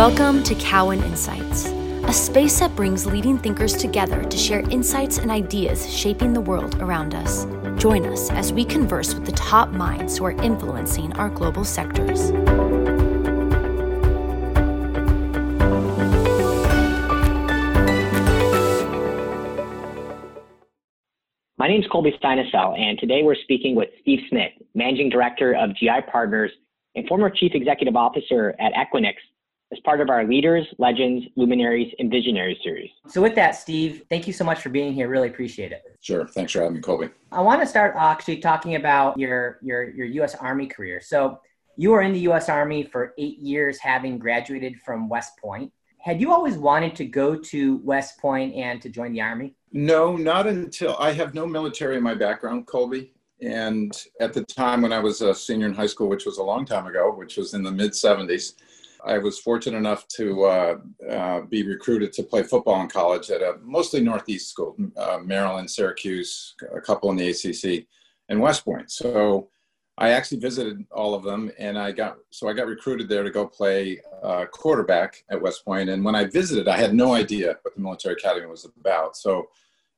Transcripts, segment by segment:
Welcome to Cowen Insights, a space that brings leading thinkers together to share insights and ideas shaping the world around us. Join us as we converse with the top minds who are influencing our global sectors. My name is Colby Synesael, and today we're speaking with Steve Smith, Managing Director of GI Partners and former Chief Executive Officer at Equinix, as part of our Leaders, Legends, Luminaries, and Visionaries series. So, with that, Steve, thank you so much for being here. Really appreciate it. Sure. Thanks for having me, Colby. I want to start actually talking about your your your U.S. Army career. So, you were in the U.S. Army for eight years, having graduated from West Point. Had you always wanted to go to West Point and to join the Army? No, not until I have no military in my background, Colby. And at the time when I was a senior in high school, which was a long time ago, which was in the mid 70s, I was fortunate enough to uh, uh, be recruited to play football in college at a mostly Northeast school, uh, Maryland, Syracuse, a couple in the ACC, and West Point. So I actually visited all of them, and I got so I got recruited there to go play uh, quarterback at West Point. And when I visited, I had no idea what the military academy was about. So,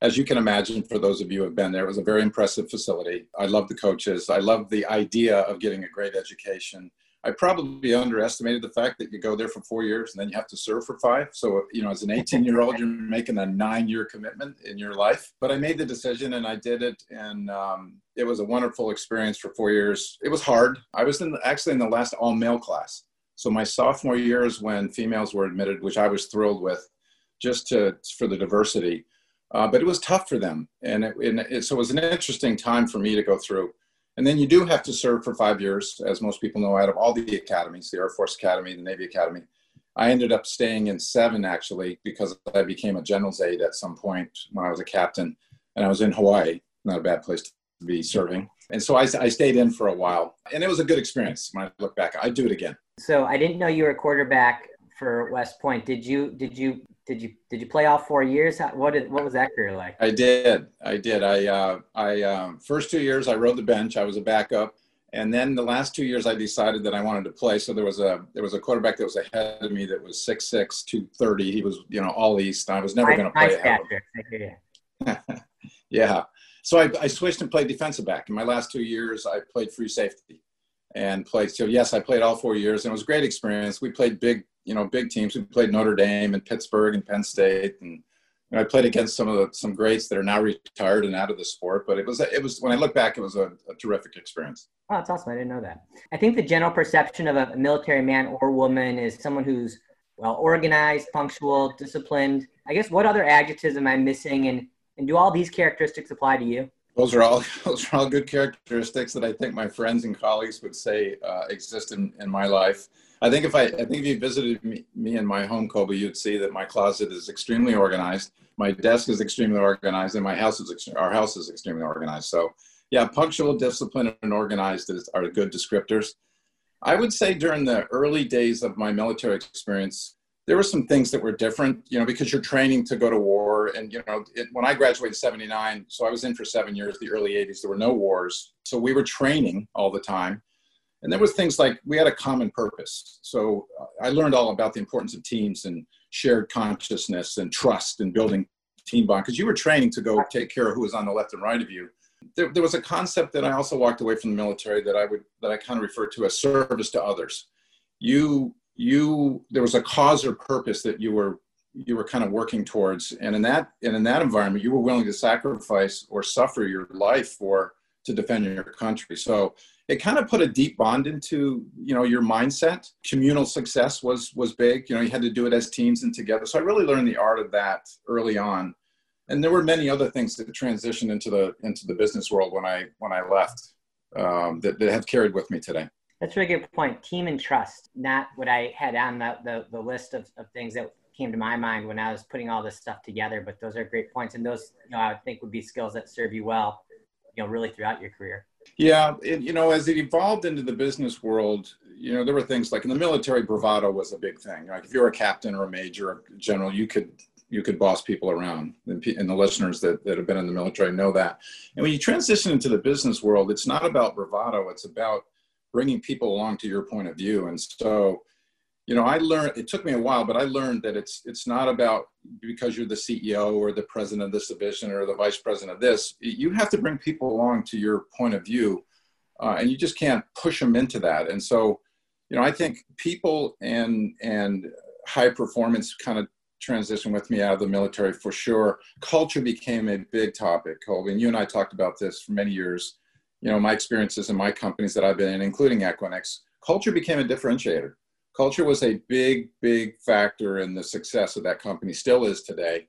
as you can imagine, for those of you who have been there, it was a very impressive facility. I love the coaches. I love the idea of getting a great education. I probably underestimated the fact that you go there for four years and then you have to serve for five. So, you know, as an 18 year old, you're making a nine year commitment in your life. But I made the decision and I did it. And um, it was a wonderful experience for four years. It was hard. I was in the, actually in the last all male class. So my sophomore year is when females were admitted, which I was thrilled with just to, for the diversity. Uh, but it was tough for them. And, it, and it, so it was an interesting time for me to go through. And then you do have to serve for five years, as most people know, out of all the academies, the Air Force Academy, the Navy Academy. I ended up staying in seven actually because I became a general's aide at some point when I was a captain and I was in Hawaii, not a bad place to be serving. And so I, I stayed in for a while and it was a good experience when I look back. I'd do it again. So I didn't know you were a quarterback for West Point. Did you, did you did you did you play all four years? What did what was that career like? I did. I did. I uh, I um, first two years I rode the bench. I was a backup, and then the last two years I decided that I wanted to play. So there was a there was a quarterback that was ahead of me that was 6'6", 230. He was you know all East. I was never going to play ahead of him. yeah. So I, I switched and played defensive back. In my last two years, I played free safety and played. So yes, I played all four years, and it was a great experience. We played big you know big teams. We played Notre Dame and Pittsburgh and Penn State, and you know, I played against some of the some greats that are now retired and out of the sport. But it was it was when I look back, it was a, a terrific experience. Oh, that's awesome! I didn't know that. I think the general perception of a military man or woman is someone who's well organized, punctual, disciplined. I guess what other adjectives am I missing, and and do all these characteristics apply to you? Those are all those are all good characteristics that I think my friends and colleagues would say uh, exist in, in my life. I think if I, I think if you visited me, me in my home, Colby, you'd see that my closet is extremely organized. My desk is extremely organized, and my house is our house is extremely organized. So, yeah, punctual, disciplined, and organized is, are good descriptors. I would say during the early days of my military experience, there were some things that were different, you know, because you're training to go to war. And, you know, it, when I graduated 79, so I was in for seven years, the early 80s, there were no wars. So we were training all the time. And there was things like we had a common purpose. So uh, I learned all about the importance of teams and shared consciousness and trust and building team bond because you were training to go take care of who was on the left and right of you. There, there was a concept that I also walked away from the military that I would that I kind of refer to as service to others. You you there was a cause or purpose that you were you were kind of working towards and in that and in that environment you were willing to sacrifice or suffer your life for to defend your country so it kind of put a deep bond into you know your mindset. Communal success was was big. You know you had to do it as teams and together. So i really learned the art of that early on. And there were many other things that transitioned into the into the business world when i when i left um, that, that have carried with me today. That's a really good point. Team and trust not what i had on the, the, the list of, of things that came to my mind when i was putting all this stuff together but those are great points. And those you know i think would be skills that serve you well you know really throughout your career yeah, it, you know, as it evolved into the business world, you know, there were things like in the military, bravado was a big thing. Like if you're a captain or a major or a general, you could you could boss people around, and, and the listeners that, that have been in the military know that. And when you transition into the business world, it's not about bravado; it's about bringing people along to your point of view. And so, you know, I learned, it took me a while, but I learned that it's, it's not about because you're the CEO or the president of this division or the vice president of this, you have to bring people along to your point of view uh, and you just can't push them into that. And so, you know, I think people and, and high performance kind of transition with me out of the military for sure. Culture became a big topic, Colby, and you and I talked about this for many years. You know, my experiences in my companies that I've been in, including Equinix, culture became a differentiator culture was a big, big factor in the success of that company, still is today.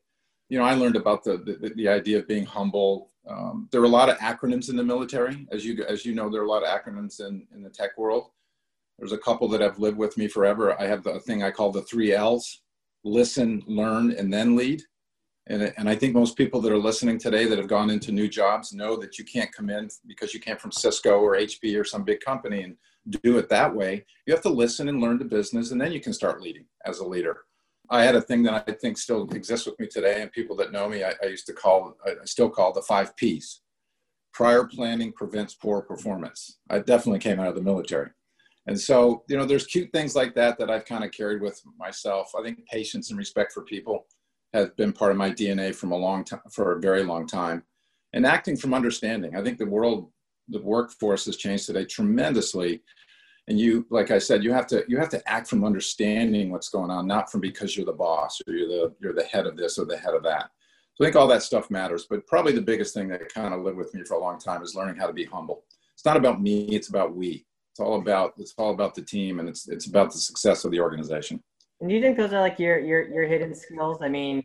You know, I learned about the, the, the idea of being humble. Um, there are a lot of acronyms in the military. As you, as you know, there are a lot of acronyms in, in the tech world. There's a couple that have lived with me forever. I have the thing I call the three L's listen, learn, and then lead. And, and I think most people that are listening today that have gone into new jobs know that you can't come in because you came from Cisco or HP or some big company and do it that way. You have to listen and learn the business, and then you can start leading as a leader. I had a thing that I think still exists with me today, and people that know me, I, I used to call, I still call the five P's. Prior planning prevents poor performance. I definitely came out of the military. And so, you know, there's cute things like that that I've kind of carried with myself. I think patience and respect for people has been part of my DNA from a long time, for a very long time. And acting from understanding. I think the world the workforce has changed today tremendously. And you like i said you have to you have to act from understanding what's going on not from because you're the boss or you're the you're the head of this or the head of that. So i think all that stuff matters but probably the biggest thing that kind of lived with me for a long time is learning how to be humble. It's not about me it's about we. It's all about it's all about the team and it's it's about the success of the organization. And do you think those are like your your your hidden skills? I mean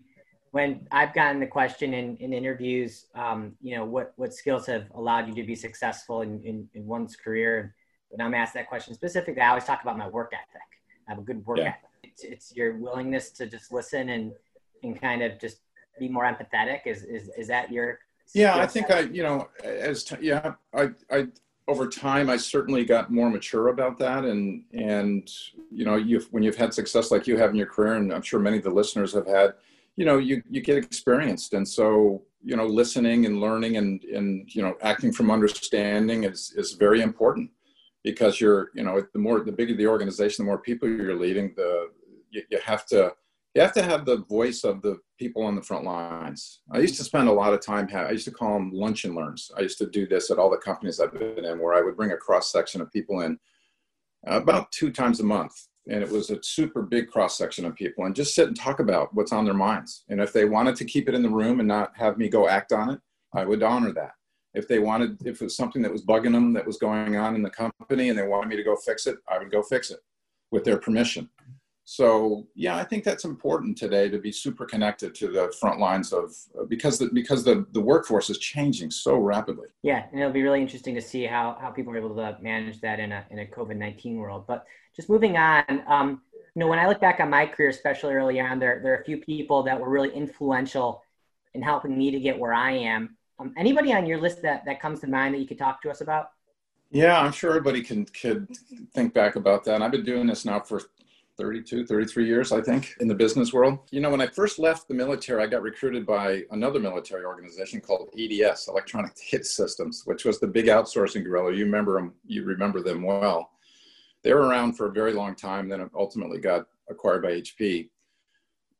when I've gotten the question in, in interviews, um, you know, what, what skills have allowed you to be successful in, in, in one's career? When I'm asked that question specifically, I always talk about my work ethic. I have a good work yeah. ethic. It's, it's, your willingness to just listen and, and kind of just be more empathetic. Is, is, is that your? Yeah, I think I, you know, as, t- yeah, I, I, over time, I certainly got more mature about that. And, and, you know, you when you've had success like you have in your career, and I'm sure many of the listeners have had, you know you you get experienced and so you know listening and learning and and you know acting from understanding is is very important because you're you know the more the bigger the organization the more people you're leading the you, you have to you have to have the voice of the people on the front lines. I used to spend a lot of time. I used to call them lunch and learns. I used to do this at all the companies I've been in, where I would bring a cross section of people in uh, about two times a month, and it was a super big cross section of people and just sit and talk about what's on their minds. And if they wanted to keep it in the room and not have me go act on it i would honor that. If they wanted if it was something that was bugging them that was going on in the company and they wanted me to go fix it i would go fix it with their permission. So yeah i think that's important today to be super connected to the front lines of because the, because the, the workforce is changing so rapidly. Yeah and it'll be really interesting to see how, how people are able to manage that in a, in a covid-19 world. But just moving on, um, you know, when I look back on my career, especially early on, there, there are a few people that were really influential in helping me to get where I am. Um, anybody on your list that, that comes to mind that you could talk to us about? Yeah, I'm sure everybody can could think back about that. I've been doing this now for 32, 33 years, I think, in the business world. You know, when I first left the military, I got recruited by another military organization called EDS, Electronic Data Systems, which was the big outsourcing gorilla. You remember them, you remember them well. They were around for a very long time, then ultimately got acquired by HP.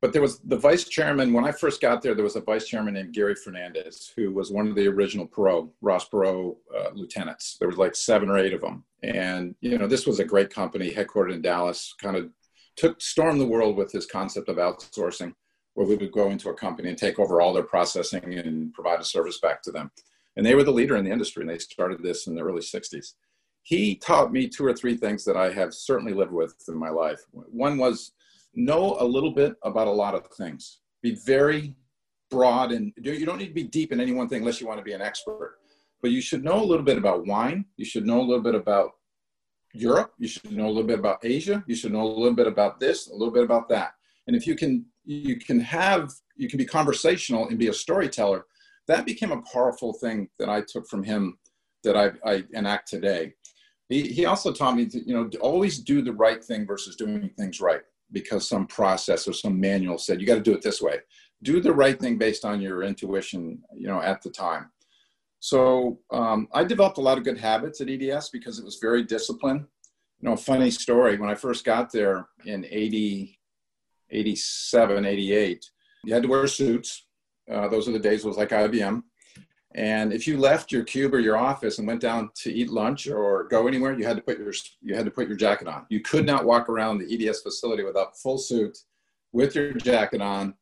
But there was the vice chairman, when I first got there, there was a vice chairman named Gary Fernandes, who was one of the original Perot, Ross Perot uh, lieutenants. There was like seven or eight of them. And, you know, this was a great company headquartered in Dallas, kind of took, storm the world with this concept of outsourcing, where we would go into a company and take over all their processing and provide a service back to them. And they were the leader in the industry, and they started this in the early 60s he taught me two or three things that I have certainly lived with in my life. One was know a little bit about a lot of things. Be very broad and you don't need to be deep in any one thing unless you want to be an expert. But you should know a little bit about wine. You should know a little bit about Europe. You should know a little bit about Asia. You should know a little bit about this, a little bit about that. And if you can, you can have, you can be conversational and be a storyteller. That became a powerful thing that I took from him that I, I enact today he, he also taught me to, you know, always do the right thing versus doing things right because some process or some manual said you got to do it this way. Do the right thing based on your intuition, you know, at the time. So um, I developed a lot of good habits at EDS because it was very disciplined. you know, funny story. When I first got there in 80, 87, 88, you had to wear suits. Uh, those are the days it was like IBM. And if you left your cube or your office and went down to eat lunch or go anywhere, you had to put your you had to put your jacket on. You could not walk around the EDS facility without full suit, with your jacket on,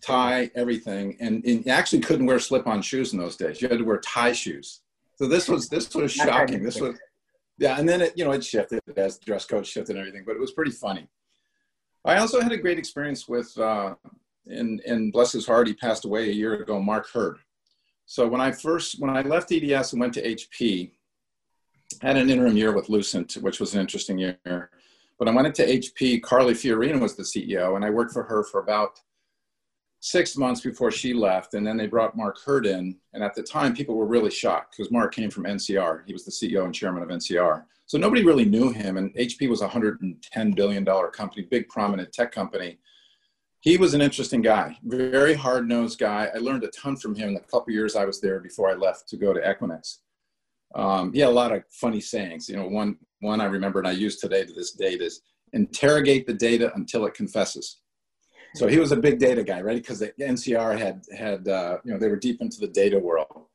tie, everything, and, and you actually couldn't wear slip-on shoes in those days. You had to wear tie shoes. So this was this was shocking. This was yeah, and then it you know it shifted as dress code shifted and everything, but it was pretty funny. I also had a great experience with, uh, and and bless his heart, he passed away a year ago. Mark Hurd. So when I first when I left EDS and went to HP, I had an interim year with Lucent, which was an interesting year. But I went into HP. Carly Fiorina was the CEO, and I worked for her for about six months before she left. And then they brought Mark Hurd in. And at the time, people were really shocked because Mark came from NCR. He was the CEO and chairman of NCR. So nobody really knew him. And HP was a $110 billion company, big, prominent tech company. He was an interesting guy, very hard nosed guy. I learned a ton from him in the couple years I was there before I left to go to Equinix. Um, he had a lot of funny sayings. You know, one, one I remember and I use today to this date is interrogate the data until it confesses. So he was a big data guy, right? Because the NCR had had uh, you know they were deep into the data world.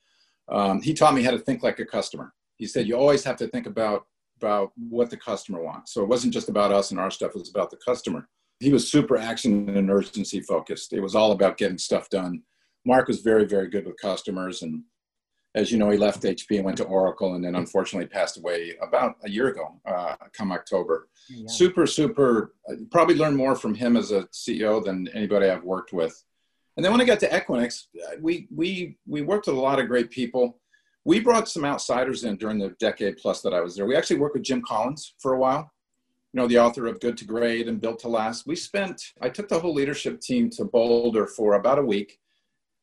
Um, he taught me how to think like a customer. He said you always have to think about about what the customer wants. So it wasn't just about us and our stuff; it was about the customer. He was super action and urgency focused. It was all about getting stuff done. Mark was very very good with customers and as you know, he left HP and went to Oracle, and then unfortunately passed away about a year ago, uh, come October. Yeah. Super, super. Probably learned more from him as a CEO than anybody I've worked with. And then when I got to Equinix, we we we worked with a lot of great people. We brought some outsiders in during the decade plus that I was there. We actually worked with Jim Collins for a while. Know, the author of Good to Great and Built to Last. We spent. I took the whole leadership team to Boulder for about a week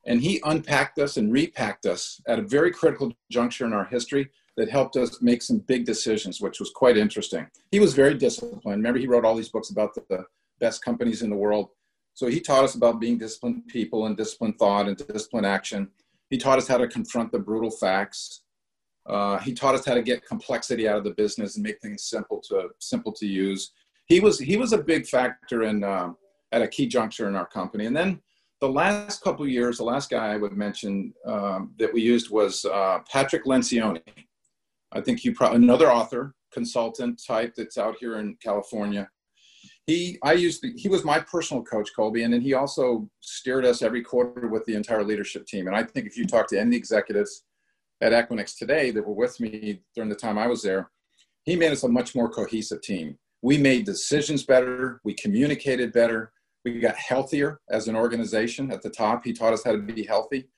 and he unpacked us and repacked us at a very critical juncture in our history that helped us make some big decisions, which was quite interesting. He was very disciplined. Remember, he wrote all these books about the best companies in the world. So he taught us about being disciplined people and disciplined thought and disciplined action. He taught us how to confront the brutal facts. Uh, he taught us how to get complexity out of the business and make things simple to simple to use. He was he was a big factor in uh, at a key juncture in our company. And then the last couple years, the last guy I would mention um, that we used was uh, Patrick Lencioni. I think you probably another author, consultant type that's out here in California. He, I used, the, he was my personal coach, Colby, and then he also steered us every quarter with the entire leadership team. And I think if you talk to any executives at Equinix today that were with me during the time I was there, he made us a much more cohesive team. We made decisions better, we communicated better, we got healthier as an organization at the top. He taught us how to be healthy.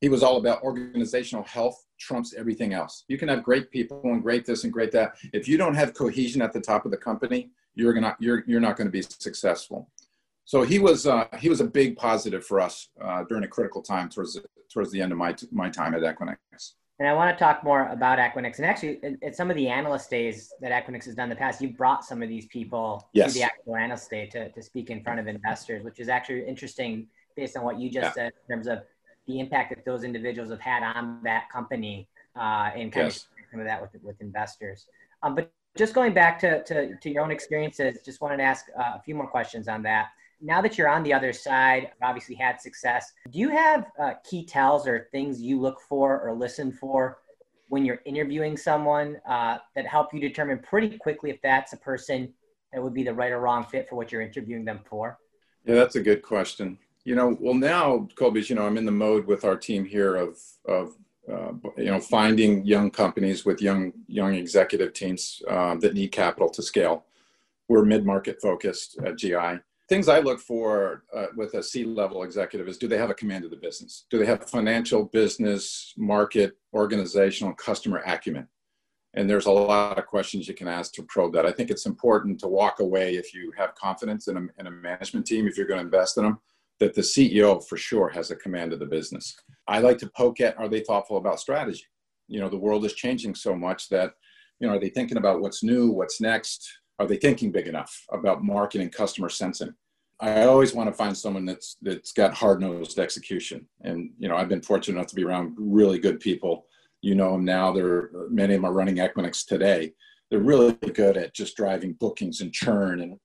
He was all about organizational health trumps everything else. You can have great people and great this and great that. If you don't have cohesion at the top of the company, you're gonna you're you're not going to be successful. So he was uh, he was a big positive for us uh, during a critical time towards the, towards the end of my my time at Equinix. And I want to talk more about Equinix. And actually, at some of the analyst days that Equinix has done in the past, you brought some of these people yes. to the actual analyst day to, to speak in front of investors, which is actually interesting based on what you just yeah. said in terms of the impact that those individuals have had on that company uh, and kind yes. of some of that with, with investors. Um, but just going back to, to, to, your own experiences, just wanted to ask uh, a few more questions on that now that you're on the other side, obviously had success, do you have uh, key tells or things you look for or listen for when you're interviewing someone uh, that help you determine pretty quickly if that's a person that would be the right or wrong fit for what you're interviewing them for? Yeah, that's a good question. You know, well now, Colby, you know, I'm in the mode with our team here of of uh, you know finding young companies with young young executive teams uh, that need capital to scale. We're mid market focused at GI things I look for uh, with a C-level executive is do they have a command of the business? Do they have financial, business, market, organizational, customer acumen? And there's a lot of questions you can ask to probe that. I think it's important to walk away if you have confidence in a, in a management team, if you're going to invest in them, that the CEO for sure has a command of the business. I like to poke at are they thoughtful about strategy? You know, the world is changing so much that, you know, are they thinking about what's new, what's next? Are they thinking big enough about marketing customer sensing i always want to find someone that's that's got hard-nosed execution and you know i've been fortunate enough to be around really good people you know them now there many of them are running equinix today they're really good at just driving bookings and churn and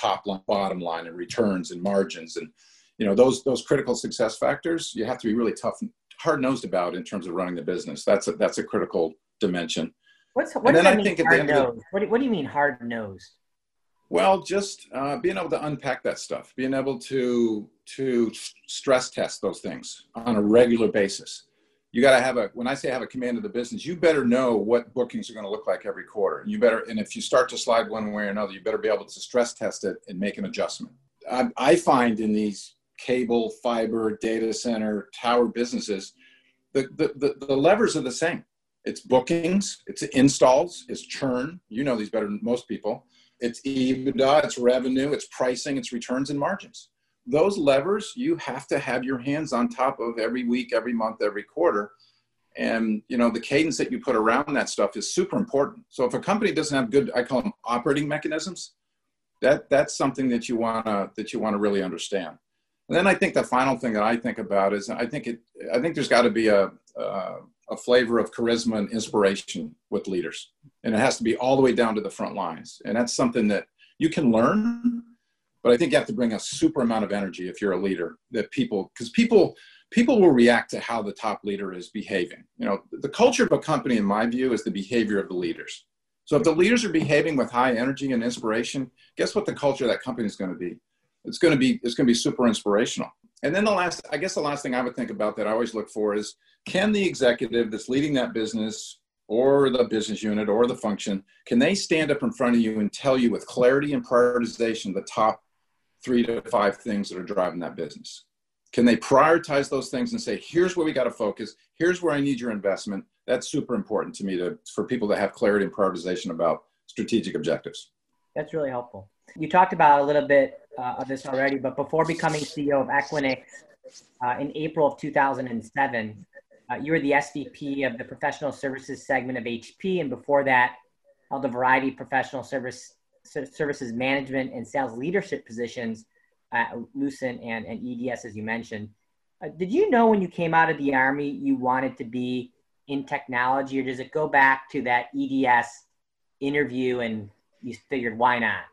top line, bottom line, and returns and margins and you know those those critical success factors. You have to be really tough, hard nosed about in terms of running the business. That's a, that's a critical dimension. What's what does that mean? Hard nosed. What, do, what do you mean hard nosed? Well, just uh, being able to unpack that stuff, being able to to stress test those things on a regular basis you got to have a when i say have a command of the business you better know what bookings are going to look like every quarter you better and if you start to slide one way or another you better be able to stress test it and make an adjustment i, I find in these cable fiber data center tower businesses the, the, the, the levers are the same it's bookings it's installs it's churn. You know these better than most people. It's ebitda it's revenue it's pricing it's returns and margins. Those levers you have to have your hands on top of every week every month every quarter. And you know the cadence that you put around that stuff is super important. So if a company doesn't have good i call them operating mechanisms that that's something that you want to that you want to really understand. And then i think the final thing that i think about is i think it i think there's got to be a, a a flavor of charisma and inspiration with leaders and it has to be all the way down to the front lines and that's something that you can learn but I think you have to bring a super amount of energy if you're a leader that people, because people, people will react to how the top leader is behaving. You know, the culture of a company, in my view, is the behavior of the leaders. So if the leaders are behaving with high energy and inspiration, guess what the culture of that company is going to be? It's going to be, it's going to be super inspirational. And then the last, I guess the last thing I would think about that I always look for is can the executive that's leading that business or the business unit or the function, can they stand up in front of you and tell you with clarity and prioritization the top three to five things that are driving that business? Can they prioritize those things and say, here's where we got to focus, here's where I need your investment? That's super important to me to for people to have clarity and prioritization about strategic objectives. That's really helpful. You talked about a little bit uh, of this already, but before becoming CEO of Equinix uh, in April of 2007, uh, you were the SVP of the professional services segment of HP, and before that, held a variety of professional service services management and sales leadership positions at Lucent and, and EDS, as you mentioned. Uh, did you know when you came out of the Army you wanted to be in technology, or does it go back to that EDS interview and you figured why not?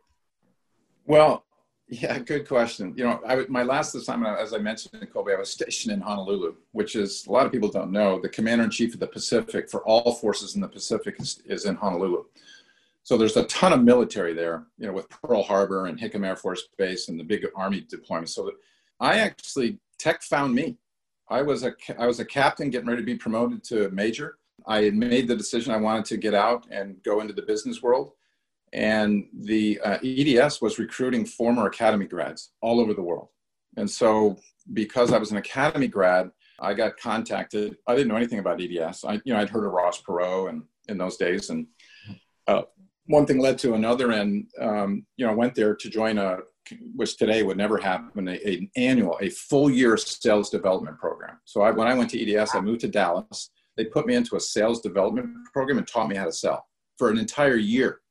Well, yeah, good question. You know, I, my last assignment, as I mentioned in Colby, I was stationed in Honolulu, which is a lot of people don't know. The commander in chief of the Pacific for all forces in the Pacific is, is in Honolulu. So there's a ton of military there, you know, with Pearl Harbor and Hickam Air Force Base and the big Army deployments. So I actually tech found me. I was a I was a captain getting ready to be promoted to major. I had made the decision I wanted to get out and go into the business world, and the uh, EDS was recruiting former academy grads all over the world. And so because I was an academy grad, I got contacted. I didn't know anything about EDS. I you know I'd heard of Ross Perot and in those days and uh, one thing led to another, and um, you know, went there to join a which today would never happen, a, an annual, a full year sales development program. So I, when I went to EDS, I moved to Dallas. They put me into a sales development program and taught me how to sell for an entire year.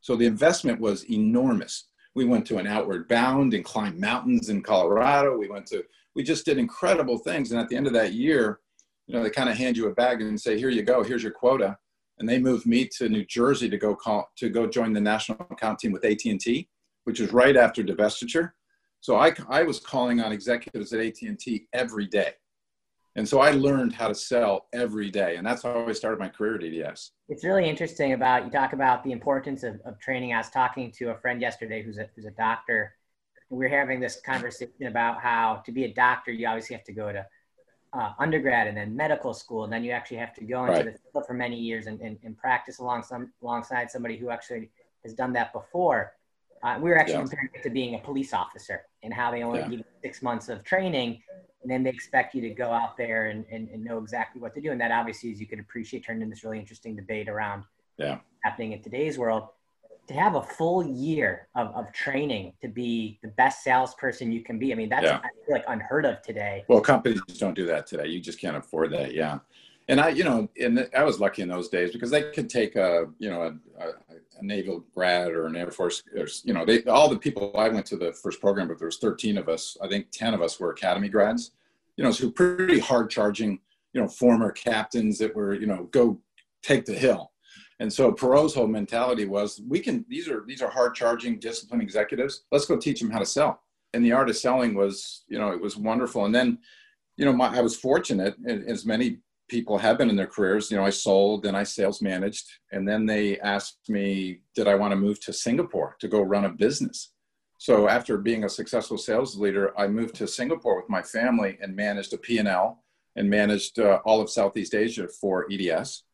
So the investment was enormous. We went to an outward bound and climbed mountains in Colorado. We went to, we just did incredible things. And at the end of that year, you know, they kind of hand you a bag and say, here you go, here's your quota and they moved me to New Jersey to go call to go join the national account team with AT&T, which was right after divestiture. So I, I was calling on executives at AT&T every day. And so I learned how to sell every day. And that's how I started my career at EDS. It's really interesting about, you talk about the importance of, of training. I was talking to a friend yesterday who's a, who's a doctor. We are having this conversation about how to be a doctor, you obviously have to go to uh, undergrad and then medical school, and then you actually have to go into right. the field for many years and, and, and practice along some, alongside somebody who actually has done that before. Uh, we were actually yeah. comparing it to being a police officer and how they only yeah. give you six months of training, and then they expect you to go out there and, and, and know exactly what to do. And that obviously, as you could appreciate, turned into this really interesting debate around yeah. happening in today's world to have a full year of, of training to be the best salesperson you can be. I mean, that's yeah. like unheard of today. Well, companies don't do that today. You just can't afford that. Yeah. And I, you know, and I was lucky in those days because they could take a, you know, a, a, a naval grad or an Air Force, or, you know, they, all the people I went to the first program, but there was 13 of us. I think 10 of us were academy grads, you know, so pretty hard charging, you know, former captains that were, you know, go take the hill And so Perot's whole mentality was, we can. These are these are hard charging, disciplined executives. Let's go teach them how to sell. And the art of selling was, you know, it was wonderful. And then, you know, my, I was fortunate, as many people have been in their careers. You know, I sold and I sales managed, and then they asked me, did I want to move to Singapore to go run a business? So after being a successful sales leader, I moved to Singapore with my family and managed a P&L and managed uh, all of Southeast Asia for EDS.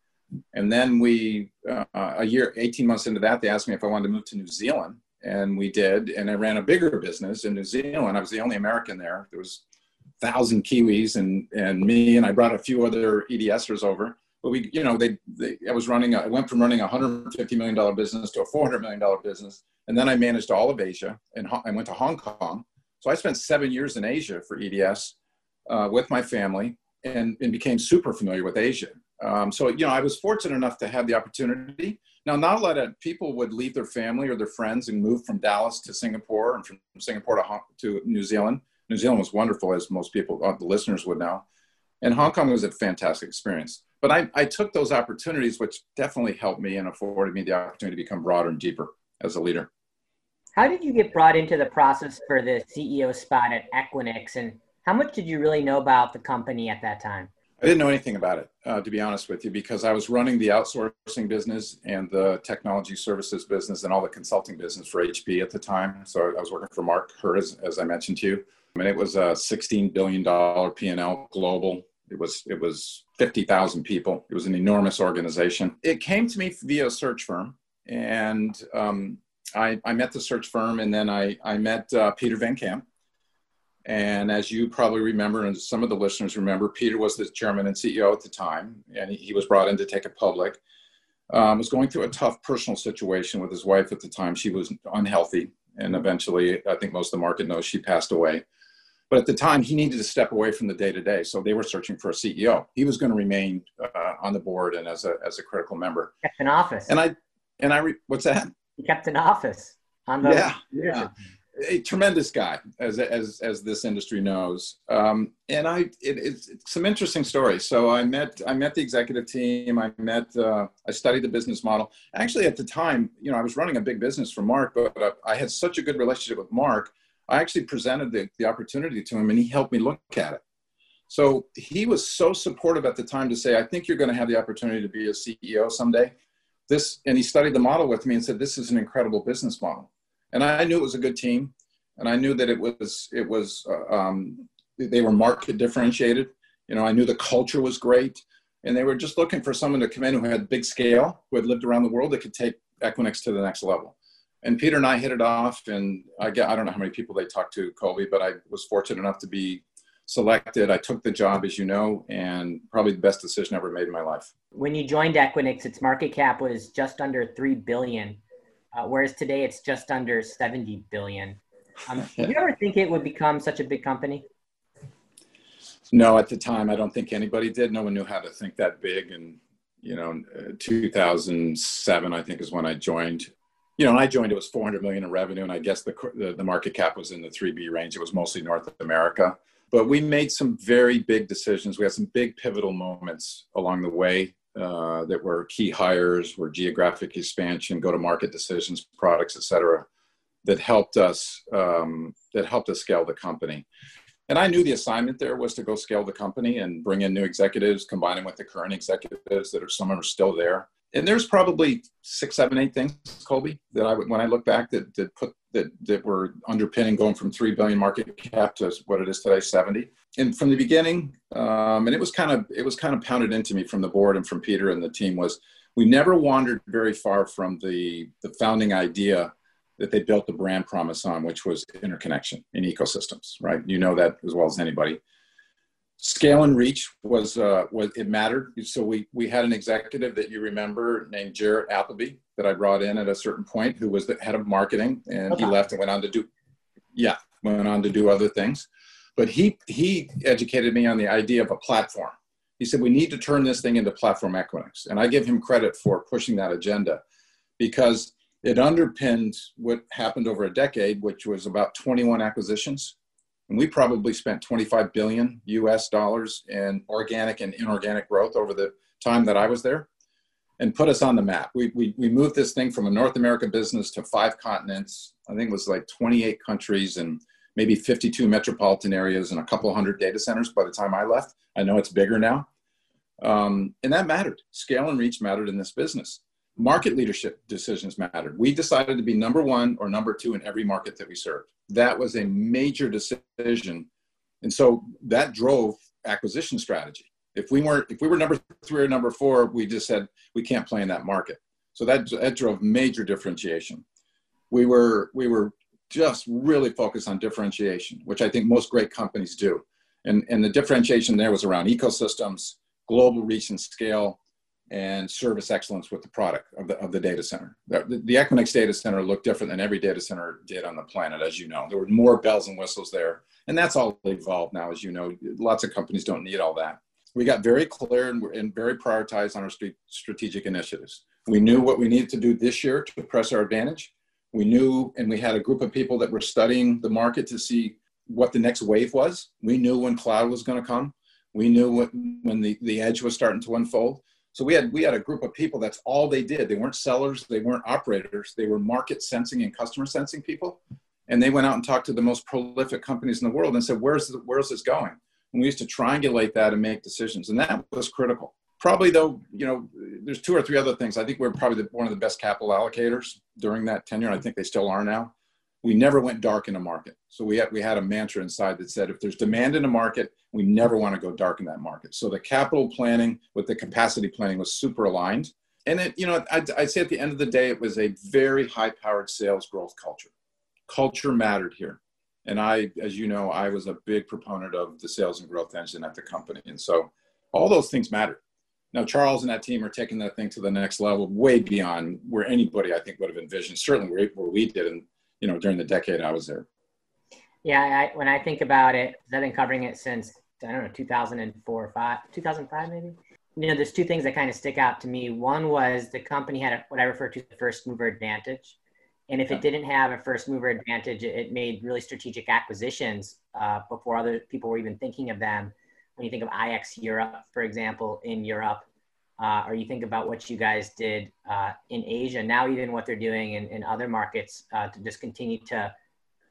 And then we, uh, a year, 18 months into that, they asked me if I wanted to move to New Zealand. And we did. And I ran a bigger business in New Zealand. I was the only American there. There was thousand Kiwis and, and me, and I brought a few other EDSers over. But we, you know, they, they I was running, I went from running a $150 million business to a $400 million business and then I managed all of Asia and I went to Hong Kong. So I spent seven years in Asia for EDS uh, with my family and, and, became super familiar with Asia. Um, so, you know, I was fortunate enough to have the opportunity. Now, not a lot of people would leave their family or their friends and move from Dallas to Singapore and from Singapore to, to New Zealand. New Zealand was wonderful, as most people, uh, the listeners would know. And Hong Kong was a fantastic experience. But I, I took those opportunities, which definitely helped me and afforded me the opportunity to become broader and deeper as a leader. How did you get brought into the process for the CEO spot at Equinix, and how much did you really know about the company at that time? I didn't know anything about it, uh, to be honest with you, because I was running the outsourcing business and the technology services business and all the consulting business for HP at the time. So I was working for Mark Hurd, as, as I mentioned to you. Mean, it was a $16 billion P&L global. It was it was 50,000 people. It was an enormous organization. It came to me via a search firm, and um, I, I met the search firm and then I, I met uh, Peter Van Camp. And as you probably remember, and some of the listeners remember, Peter was the chairman and CEO at the time, and he, he was brought in to take it public. Um, was going through a tough personal situation with his wife at the time. She was unhealthy, and eventually, I think most of the market knows she passed away. But at the time, he needed to step away from the day to day, so they were searching for a CEO. He was going to remain uh, on the board and as a as a critical member. Kept an office. And I and I re- what's that? He kept an office on the yeah, yeah. A tremendous guy, as as as this industry knows, um, and I it, it's, it's, some interesting stories. So I met I met the executive team. I met uh, I studied the business model. Actually, at the time, you know, I was running a big business for Mark, but I had such a good relationship with Mark. I actually presented the, the opportunity to him, and he helped me look at it. So he was so supportive at the time to say, "I think you're going to have the opportunity to be a CEO someday." this, and he studied the model with me and said, this is an incredible business model. And I knew it was a good team. And I knew that it was, it was, uh, um, they were market differentiated. You know, I knew the culture was great. And they were just looking for someone to come in who had big scale, who had lived around the world that could take Equinix to the next level. And Peter and I hit it off. And I get, I don't know how many people they talked to, Colby, but I was fortunate enough to be selected. I took the job, as you know, and probably the best decision I ever made in my life. When you joined Equinix, its market cap was just under three billion, uh, whereas today it's just under seventy billion. Um, did you ever think it would become such a big company? No, at the time, I don't think anybody did. No one knew how to think that big. And you know, uh, 2007, I think, is when I joined. You know, and I joined. It was 400 million in revenue, and I guess the the, the market cap was in the 3B range. It was mostly North America but we made some very big decisions. We had some big pivotal moments along the way uh, that were key hires, were geographic expansion, go-to-market decisions, products, et cetera, that helped us um, that helped us scale the company. And I knew the assignment there was to go scale the company and bring in new executives, combining with the current executives that are some are still there. And there's probably six, seven, eight things, Colby, that I would when I look back that that put that that were underpinning going from three billion market cap to what it is today, 70. And from the beginning, um, and it was kind of it was kind of pounded into me from the board and from Peter and the team was we never wandered very far from the the founding idea that they built the brand promise on, which was interconnection in ecosystems, right? You know that as well as anybody scale and reach was uh, was it mattered. So we we had an executive that you remember named Jarrett Appleby that I brought in at a certain point, who was the head of marketing, and okay. he left and went on to do, yeah, went on to do other things. But he he educated me on the idea of a platform. He said we need to turn this thing into platform Equinix, and I give him credit for pushing that agenda, because it underpinned what happened over a decade, which was about 21 acquisitions and we probably spent 25 billion US dollars in organic and inorganic growth over the time that I was there. and put us on the map. We, we, we moved this thing from a North America business to five continents. I think it was like 28 countries and maybe 52 metropolitan areas and a couple hundred data centers by the time I left. I know it's bigger now. Um, and that mattered. Scale and reach mattered in this business. Market leadership decisions mattered. We decided to be number one or number two in every market that we served. That was a major decision. And so that drove acquisition strategy. If we weren't, if we were number three or number four, we just said we can't play in that market. So that, that drove major differentiation. We were, we were just really focused on differentiation, which I think most great companies do. And, and the differentiation there was around ecosystems, global reach and scale, and service excellence with the product of the, of the data center. The, the Equinix data center looked different than every data center did on the planet, as you know. There were more bells and whistles there. And that's all evolved now, as you know. Lots of companies don't need all that. We got very clear and, and very prioritized on our st- strategic initiatives. We knew what we needed to do this year to press our advantage. We knew, and we had a group of people that were studying the market to see what the next wave was. We knew when cloud was going to come. We knew what, when the, the edge was starting to unfold. So we had we had a group of people. That's all they did. They weren't sellers. They weren't operators. They were market sensing and customer sensing people. And they went out and talked to the most prolific companies in the world and said, "Where's the, where's this going?" And we used to triangulate that and make decisions. And that was critical. Probably though, you know, there's two or three other things. I think we're probably the, one of the best capital allocators during that tenure. I think they still are now we never went dark in a market. So we had, we had a mantra inside that said, if there's demand in a market, we never want to go dark in that market. So the capital planning with the capacity planning was super aligned. And it, you know, I'd, I'd say at the end of the day, it was a very high powered sales growth culture. Culture mattered here. And I, as you know, I was a big proponent of the sales and growth engine at the company. And so all those things mattered. Now, Charles and that team are taking that thing to the next level, way beyond where anybody I think would have envisioned, certainly where, where we did. And you know, during the decade I was there. Yeah, I, when I think about it, I've been covering it since I don't know 2004 or five, 2005 maybe. You know, there's two things that kind of stick out to me. One was the company had a, what I refer to as the first mover advantage, and if it didn't have a first mover advantage, it made really strategic acquisitions uh, before other people were even thinking of them. When you think of IX Europe, for example, in Europe, uh, or you think about what you guys did uh, in Asia, now even what they're doing in, in other markets uh, to just continue to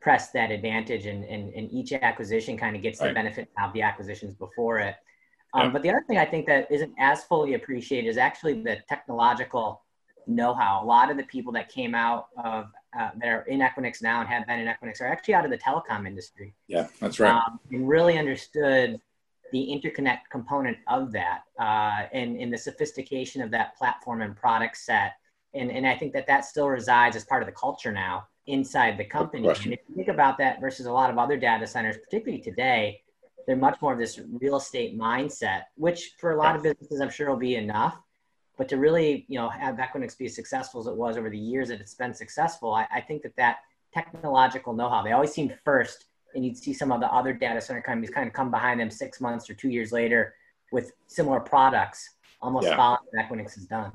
press that advantage and, and, and each acquisition kind of gets right. the benefit of the acquisitions before it. Um, But the other thing I think that isn't as fully appreciated is actually the technological know-how. A lot of the people that came out of uh, that are in Equinix now and have been in Equinix are actually out of the telecom industry. Yeah, that's right. Um, and really understood the interconnect component of that uh, and, and the sophistication of that platform and product set. And, and I think that that still resides as part of the culture now inside the company. And if you think about that versus a lot of other data centers, particularly today, they're much more of this real estate mindset, which for a lot of businesses, I'm sure will be enough. But to really, you know, have Equinix be as successful as it was over the years that it's been successful, I, I think that that technological know-how, they always seem first and you'd see some of the other data center companies kind of come behind them six months or two years later with similar products, almost yeah. following what Equinix has done.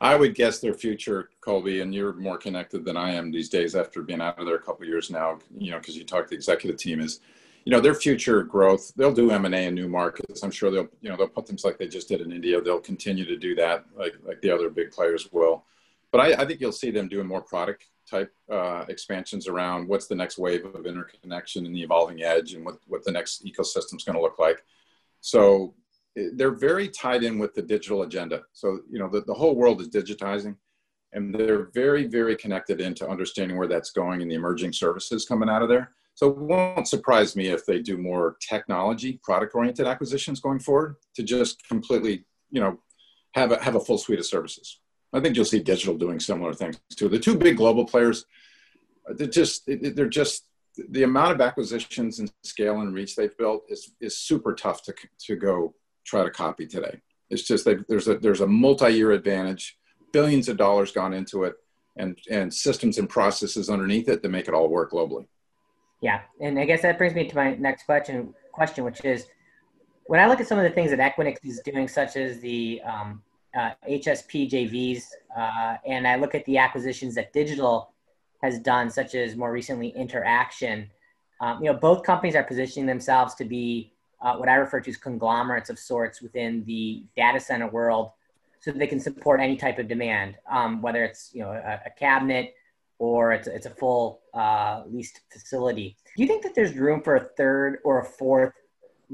I would guess their future, Colby, and you're more connected than I am these days after being out of there a couple years now, you know, because you talk to the executive team is, you know, their future growth, they'll do M&A in new markets. I'm sure they'll, you know, they'll put things like they just did in India. They'll continue to do that like, like the other big players will. But I, I think you'll see them doing more product type uh, expansions around what's the next wave of interconnection and the evolving edge and what, what the next ecosystem is going to look like. So they're very tied in with the digital agenda. So, you know, the, the whole world is digitizing and they're very, very connected into understanding where that's going and the emerging services coming out of there. So it won't surprise me if they do more technology, product oriented acquisitions going forward to just completely, you know, have a, have a full suite of services. I think you'll see digital doing similar things too. The two big global players, they're just they're just the amount of acquisitions and scale and reach they've built is is super tough to to go try to copy today. It's just there's a there's a multi-year advantage, billions of dollars gone into it, and and systems and processes underneath it that make it all work globally. Yeah, and I guess that brings me to my next question, question, which is, when I look at some of the things that Equinix is doing, such as the um, uh, HSP JVs, uh, and I look at the acquisitions that Digital has done, such as more recently Interxion. Um, you know, both companies are positioning themselves to be uh, what I refer to as conglomerates of sorts within the data center world. so they can support any type of demand, um, whether it's you know a, a cabinet or it's, it's a full uh, leased facility. Do you think that there's room for a third or a fourth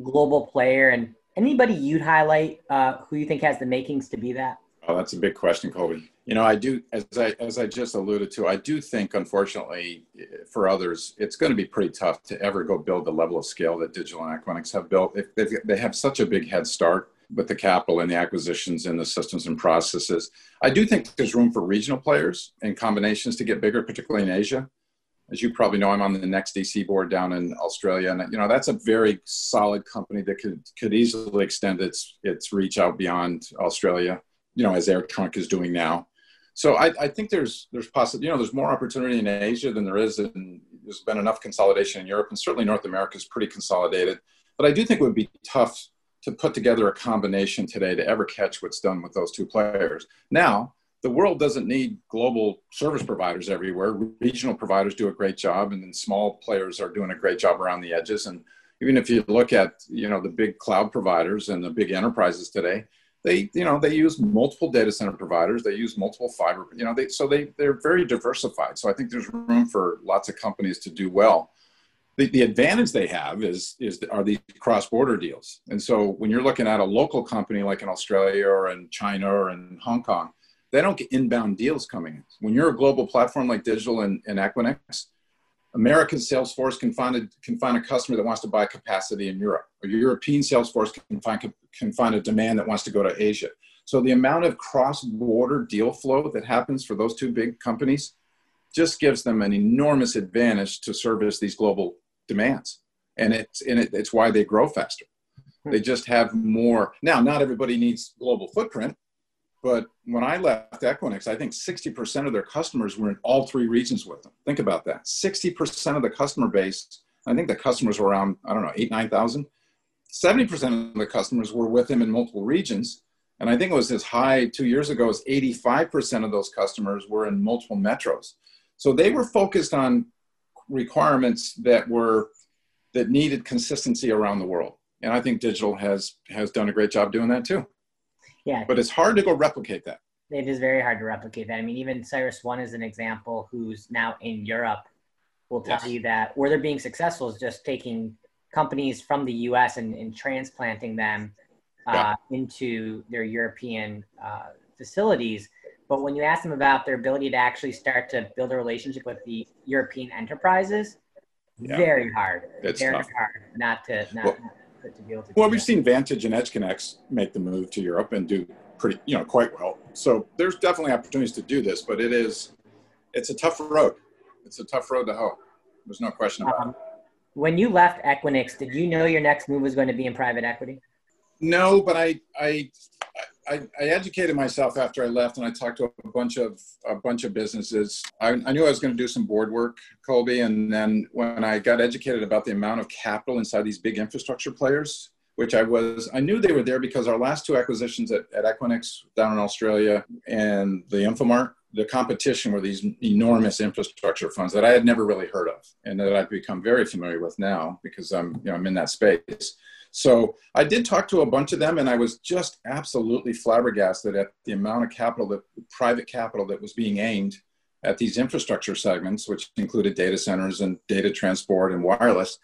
global player? And anybody you'd highlight uh, who you think has the makings to be that? Oh, that's a big question, Colby. You know, I do, as I as I just alluded to, I do think, unfortunately, for others, it's going to be pretty tough to ever go build the level of scale that Digital and Equinix have built. If they have such a big head start with the capital and the acquisitions and the systems and processes. I do think there's room for regional players and combinations to get bigger, particularly in Asia. As you probably know, I'm on the NextDC board down in Australia, and you know that's a very solid company that could could easily extend its its reach out beyond Australia. You know, as AirTrunk is doing now. So I, I think there's there's possible you know there's more opportunity in Asia than there is in there's been enough consolidation in Europe and certainly North America is pretty consolidated. But I do think it would be tough to put together a combination today to ever catch what's done with those two players. Now, the world doesn't need global service providers everywhere. Regional providers do a great job, and then small players are doing a great job around the edges. And even if you look at you know the big cloud providers and the big enterprises today, they you know they use multiple data center providers. They use multiple fiber. You know they so they they're very diversified. So I think there's room for lots of companies to do well the, the advantage they have is is are these cross-border deals and so when you're looking at a local company like in australia or in china or in hong kong they don't get inbound deals coming in. When you're a global platform like digital and, and equinix american salesforce can find a can find a customer that wants to buy capacity in europe. Or european salesforce can find can find a demand that wants to go to asia. So the amount of cross-border deal flow that happens for those two big companies just gives them an enormous advantage to service these global demands. And it's and it, it's why they grow faster. Hmm. they just have more. Now not everybody needs global footprint but when i left equinix i think 60% of their customers were in all three regions with them. Think about that. 60% of the customer base i think the customers were around i don't know 8 9000 70% of the customers were with them in multiple regions. And i think it was as high two years ago as 85% of those customers were in multiple metros. So they were focused on requirements that were that needed consistency around the world. And I think digital has has done a great job doing that too. Yeah. But it's hard to go replicate that. It is very hard to replicate that. I mean, even CyrusOne is an example who's now in Europe will tell yes. you that where they're being successful is just taking companies from the US and, and transplanting them uh, yeah. into their European uh, facilities. But when you ask them about their ability to actually start to build a relationship with the European enterprises, yeah. very hard. It's very tough. hard not to not, well, not to be able to. Well, we've that. seen Vantage and EdgeConneX make the move to Europe and do pretty, you know, quite well. So there's definitely opportunities to do this, but it is, it's a tough road. It's a tough road to hoe. There's no question about um, it. When you left Equinix, did you know your next move was going to be in private equity? No, but I, I, I, I, educated myself after I left, and I talked to a bunch of a bunch of businesses. I, I knew I was going to do some board work, Colby, and then when I got educated about the amount of capital inside these big infrastructure players, which I was, I knew they were there because our last two acquisitions at, at Equinix down in Australia and the Infomart, the competition were these enormous infrastructure funds that I had never really heard of, and that I've become very familiar with now because I'm, you know, I'm in that space. So I did talk to a bunch of them, and I was just absolutely flabbergasted at the amount of capital that private capital that was being aimed at these infrastructure segments, which included data centers and data transport and wireless.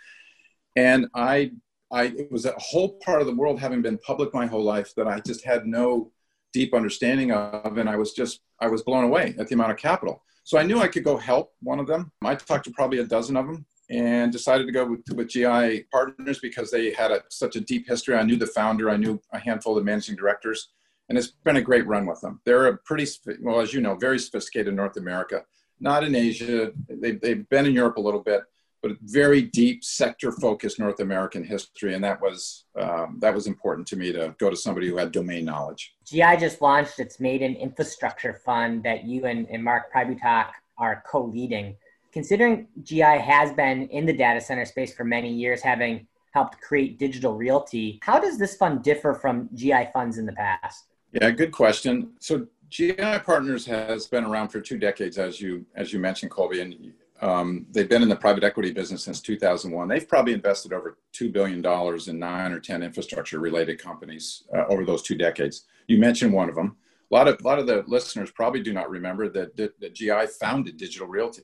And I, I, it was a whole part of the world having been public my whole life that I just had no deep understanding of, and I was just, I was blown away at the amount of capital. So I knew I could go help one of them. I talked to probably a dozen of them, and decided to go with, with GI Partners because they had a, such a deep history. I knew the founder, I knew a handful of managing directors, and it's been a great run with them. They're a pretty, well, as you know, very sophisticated in North America, not in Asia. They've, they've been in Europe a little bit, but very deep sector focused North American history. And that was, um, that was important to me to go to somebody who had domain knowledge. GI just launched its maiden infrastructure fund that you and, and Mark Pributak are co-leading considering GI has been in the data center space for many years, having helped create digital realty, how does this fund differ from GI funds in the past? Yeah, good question. So GI Partners has been around for two decades, as you as you mentioned, Colby, and um, they've been in the private equity business since 2001. They've probably invested over two billion dollars in nine or ten infrastructure related companies uh, over those two decades. You mentioned one of them. A lot of a lot of the listeners probably do not remember that, that, that GI founded Digital Realty.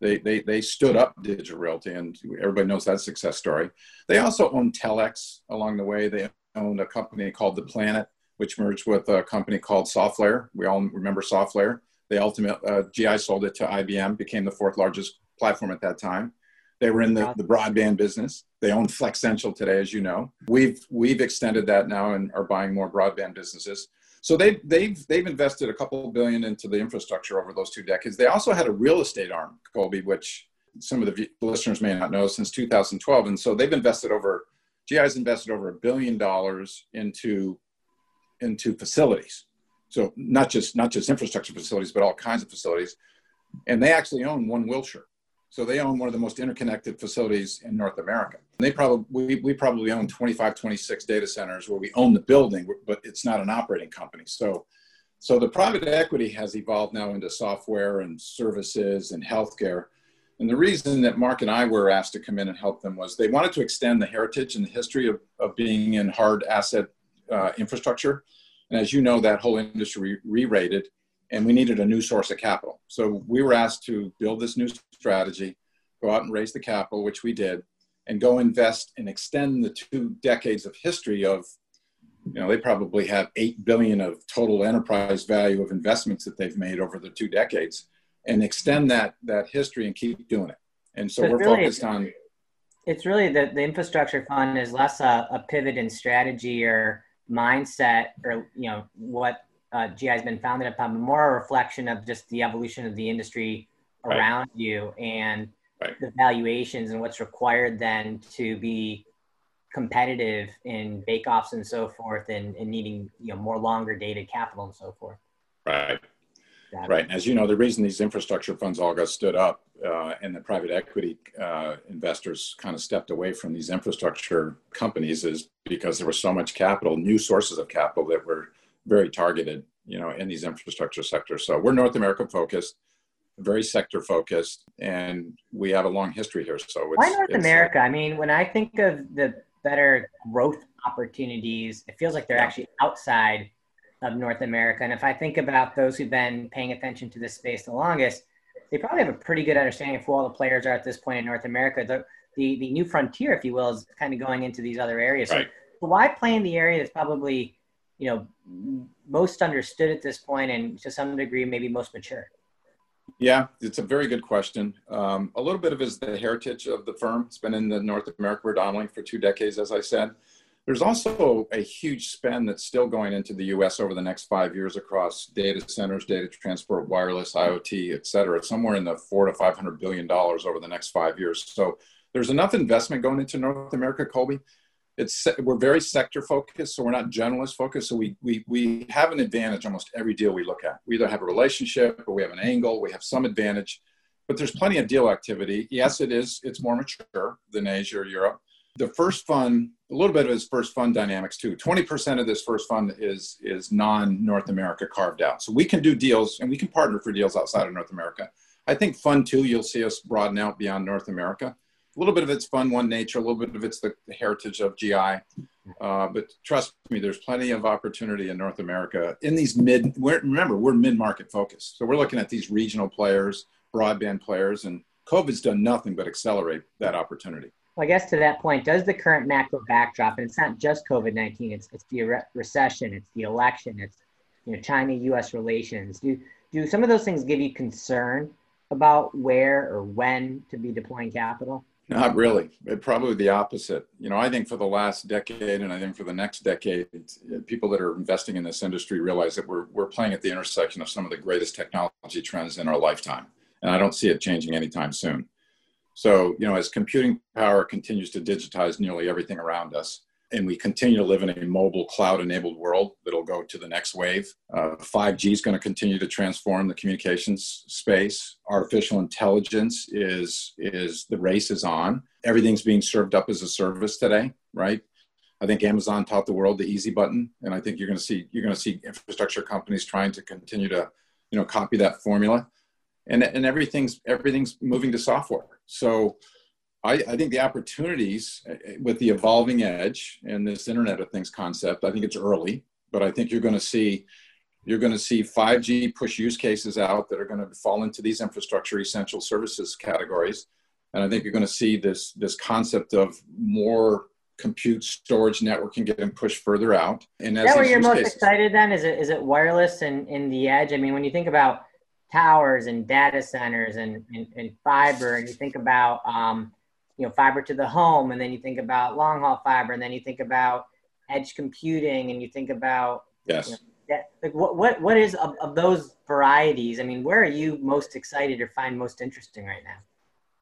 They, they, they stood up Digital Realty, and everybody knows that success story. They also owned Telx along the way. They owned a company called The Planet, which merged with a company called SoftLayer. We all remember SoftLayer. They ultimately, uh, GI sold it to IBM, became the fourth largest platform at that time. They were in the, the broadband business. They own Flexential today, as you know. We've we've extended that now and are buying more broadband businesses. So they've they've, they've invested a couple billion into the infrastructure over those two decades. They also had a real estate arm, Colby, which some of the listeners may not know since 2012. And so they've invested over, GI's invested over a billion dollars into, into facilities. So not just, not just infrastructure facilities, but all kinds of facilities. And they actually own one Wilshire. So they own one of the most interconnected facilities in North America. And they probably we, we probably own 25, 26 data centers where we own the building, but it's not an operating company. So so the private equity has evolved now into software and services and healthcare. And the reason that Mark and I were asked to come in and help them was they wanted to extend the heritage and the history of, of being in hard asset uh, infrastructure. And as you know, that whole industry re-rated and we needed a new source of capital. So we were asked to build this new strategy, go out and raise the capital, which we did, and go invest and extend the two decades of history of, you know, they probably have 8 billion of total enterprise value of investments that they've made over the two decades and extend that, that history and keep doing it. And so, we're really, focused on. It's really the, the infrastructure fund is less a, a pivot in strategy or mindset or, you know, what uh, GI has been founded upon, but more a reflection of just the evolution of the industry around right. you and right. the valuations and what's required then to be competitive in bake-offs and so forth and, and needing you know more longer dated capital and so forth right right as you know the reason these infrastructure funds all got stood up uh, and the private equity uh, investors kind of stepped away from these infrastructure companies is because there was so much capital new sources of capital that were very targeted, you know, in these infrastructure sectors. So we're North America focused, very sector focused, and we have a long history here. So why North America? I mean, when I think of the better growth opportunities, it feels like they're yeah. actually outside of North America. And if I think about those who've been paying attention to this space the longest, they probably have a pretty good understanding of who all the players are at this point in North America. The the, the new frontier, if you will, is kind of going into these other areas. Right. So why play in the area that's probably you know most understood at this point and to some degree maybe most mature? Yeah it's a very good question. Um, a little bit of is the heritage of the firm. It's been in the north america predominantly for two decades as i said. There's also a huge spend that's still going into the us over the next five years across data centers data transport wireless iot et cetera somewhere in the four to five hundred billion dollars over the next five years. So there's enough investment going into north america colby it's we're very sector focused, so we're not generalist focused. So we we we have an advantage almost every deal we look at. We either have a relationship or we have an angle. We have some advantage, but there's plenty of deal activity. Yes, it is. It's more mature than Asia or Europe. The first fund, a little bit of his first fund dynamics too. Twenty percent of this first fund is is non North America carved out. So we can do deals and we can partner for deals outside of North America. I think fund two, you'll see us broaden out beyond North America little bit of it's fun one nature, a little bit of it's the, the heritage of GI. Uh, but trust me, there's plenty of opportunity in North America in these mid. We're, remember, we're mid-market focused, so we're looking at these regional players, broadband players, and COVID's done nothing but accelerate that opportunity. Well, I guess to that point, does the current macro backdrop, and it's not just COVID nineteen, it's it's the re- recession, it's the election, it's you know China-U.S. relations. Do do some of those things give you concern about where or when to be deploying capital? Not really. It, probably the opposite. You know, I think for the last decade and I think for the next decade, uh, people that are investing in this industry realize that we're, we're playing at the intersection of some of the greatest technology trends in our lifetime. And I don't see it changing anytime soon. So, you know, as computing power continues to digitize nearly everything around us, and we continue to live in a mobile cloud enabled world that'll go to the next wave. Uh, 5G is going to continue to transform the communications space. Artificial intelligence is, is the race is on. Everything's being served up as a service today, right? I think Amazon taught the world the easy button, and I think you're going to see you're going to see infrastructure companies trying to continue to, you know, copy that formula, and and everything's everything's moving to software. So I, I, think the opportunities uh, uh, with the evolving edge and this Internet of Things concept, I think it's early, but I think you're going to see You're going to see 5G push use cases out that are going to fall into these infrastructure essential services categories. And I think you're going to see this, this concept of more compute storage networking getting pushed further out. And is that where you're most cases, excited then? Is it is it wireless and in the edge? I mean, when you think about towers and data centers and, and, and fiber, and you think about um, you know fiber to the home, and then you think about long haul fiber, and then you think about edge computing, and you think about yes. You know, that, like what what what is of, of those varieties? I mean, where are you most excited or find most interesting right now?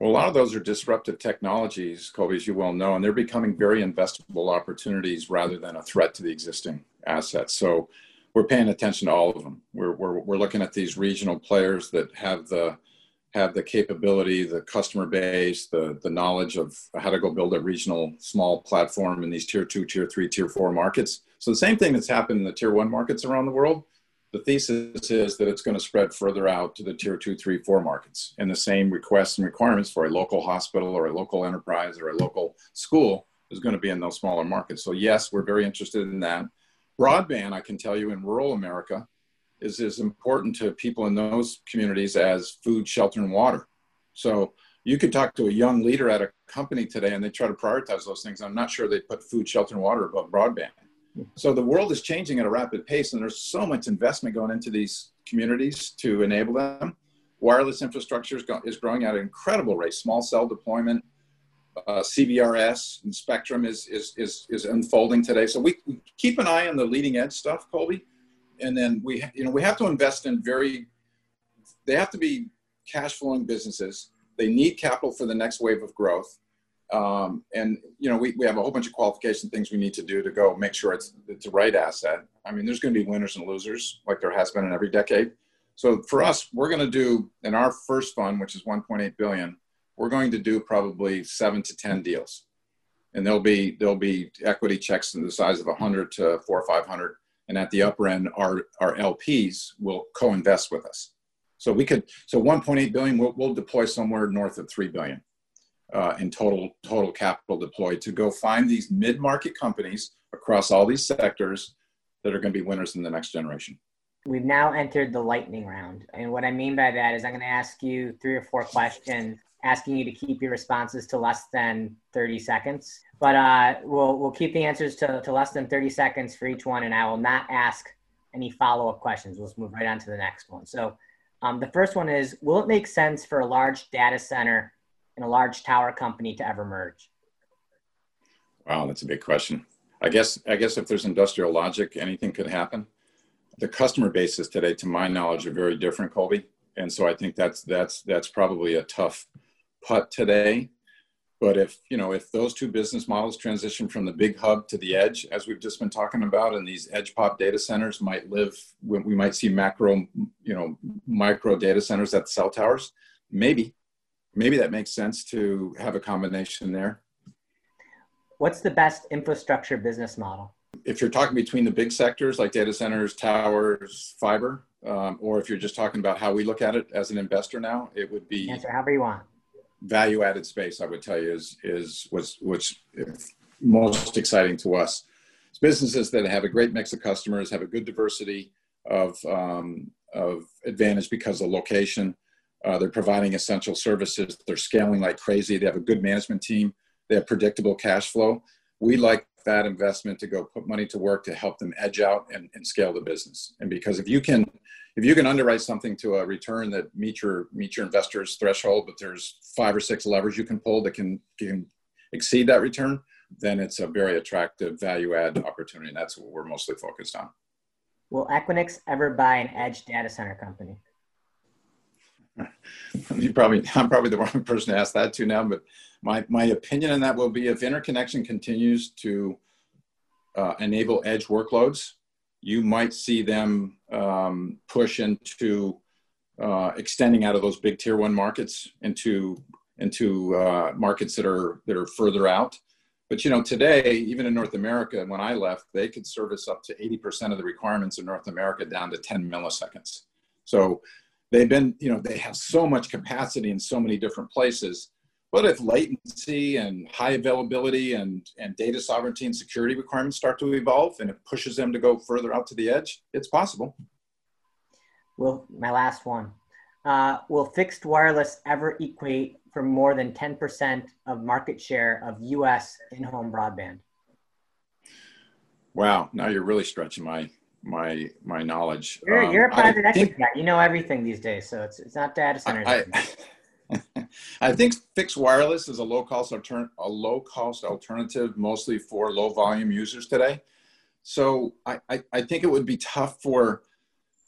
Well, a lot of those are disruptive technologies, Colby, as you well know, and they're becoming very investable opportunities rather than a threat to the existing assets. So we're paying attention to all of them. We're, we're, we're looking at these regional players that have the have the capability, the customer base, the, the knowledge of how to go build a regional small platform in these tier two, tier three, tier four markets. So the same thing that's happened in the tier one markets around the world, the thesis is that it's going to spread further out to the tier two, three, four markets. And the same requests and requirements for a local hospital or a local enterprise or a local school is going to be in those smaller markets. So yes, we're very interested in that. Broadband, I can tell you in rural America, is as important to people in those communities as food, shelter, and water. So you could talk to a young leader at a company today and they try to prioritize those things. I'm not sure they put food, shelter, and water above broadband. So the world is changing at a rapid pace, and there's so much investment going into these communities to enable them. Wireless infrastructure is, growing at an incredible rate. Small cell deployment, uh, CBRS and Spectrum is, is, is, is unfolding today. So we keep an eye on the leading edge stuff, Colby. And then we, you know, we have to invest in very, they have to be cash flowing businesses. They need capital for the next wave of growth. Um, and you know, we, we have a whole bunch of qualification things we need to do to go make sure it's it's the right asset. I mean, there's going to be winners and losers, like there has been in every decade. So for us, we're going to do in our first fund, which is 1.8 billion, we're going to do probably seven to 10 deals, and there'll be there'll be equity checks in the size of 100 to four or 500, and at the upper end, our our LPs will co-invest with us. So we could so 1.8 billion, we'll, we'll deploy somewhere north of three billion uh, in total total capital deployed to go find these mid-market companies across all these sectors that are going to be winners in the next generation. We've now entered the lightning round. And what I mean by that is I'm going to ask you three or four questions, asking you to keep your responses to less than 30 seconds. But uh, we'll, we'll keep the answers to, to less than 30 seconds for each one, and I will not ask any follow up questions. We'll move right on to the next one. So um, the first one is Will it make sense for a large data center and a large tower company to ever merge? Wow, that's a big question. I guess I guess if there's industrial logic, anything could happen. The customer bases today, to my knowledge, are very different, Colby, and so I think that's that's that's probably a tough putt today. But if you know if those two business models transition from the big hub to the edge, as we've just been talking about, and these edge pop data centers might live, we might see macro, you know, micro data centers at the cell towers. Maybe maybe that makes sense to have a combination there. What's the best infrastructure business model? If you're talking between the big sectors like data centers, towers, fiber, um, or if you're just talking about how we look at it as an investor now, it would be answer however you want. Value added space, I would tell you, is is was which most exciting to us. It's businesses that have a great mix of customers, have a good diversity of um, of advantage because of location, uh, they're providing essential services. They're scaling like crazy. They have a good management team. They have predictable cash flow. We like that investment to go put money to work to help them edge out and, and scale the business. And because if you can, if you can underwrite something to a return that meets your meet your investors threshold, but there's five or six levers you can pull that can can exceed that return, then it's a very attractive value add opportunity. And that's what we're mostly focused on. Will Equinix ever buy an edge data center company? you probably I'm probably the wrong person to ask that to now, but my my opinion on that will be if interconnection continues to uh, enable edge workloads, you might see them um, push into uh, extending out of those big tier one markets into into uh, markets that are that are further out. But you know, today, even in North America, when I left, they could service up to 80% of the requirements in North America down to 10 milliseconds. So they've been, you know, they have so much capacity in so many different places. But if latency and high availability and, and data sovereignty and security requirements start to evolve and it pushes them to go further out to the edge, it's possible. well my last one. Uh, will fixed wireless ever equate for more than 10% of market share of US in-home broadband? Wow, now you're really stretching my my my knowledge. You're, um, you're a private equity guy. You know everything these days, so it's it's not data centers. I, I, I think fixed wireless is a low cost altern- a low cost alternative, mostly for low volume users today. So I, I, I think it would be tough for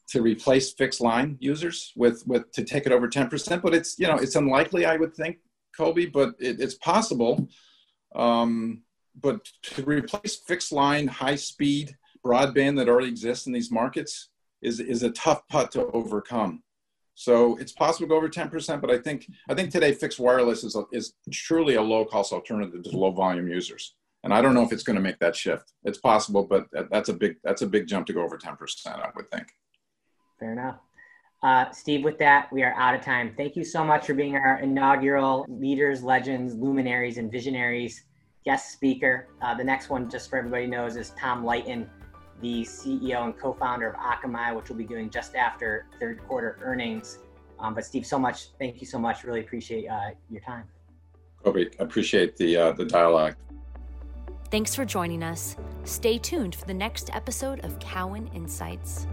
to replace fixed line users with with to take it over 10%, but it's you know it's unlikely I would think, Colby. but it, it's possible. Um, but to replace fixed line high speed broadband that already exists in these markets is is a tough putt to overcome. So it's possible to go over 10%, but I think I think today fixed wireless is a, is truly a low cost alternative to low volume users. And I don't know if it's going to make that shift. It's possible, but that's a big that's a big jump to go over 10%, I would think. Fair enough. Uh, Steve, with that, we are out of time. Thank you so much for being our inaugural Leaders, Legends, Luminaries, and Visionaries guest speaker. Uh, the next one, just for everybody knows, is Tom Leighton, the CEO and co-founder of Akamai, which we'll be doing just after third quarter earnings. Um, but Steve, so much, thank you so much. Really appreciate uh, your time. Colby, appreciate the uh, the dialogue. Thanks for joining us. Stay tuned for the next episode of Cowen Insights.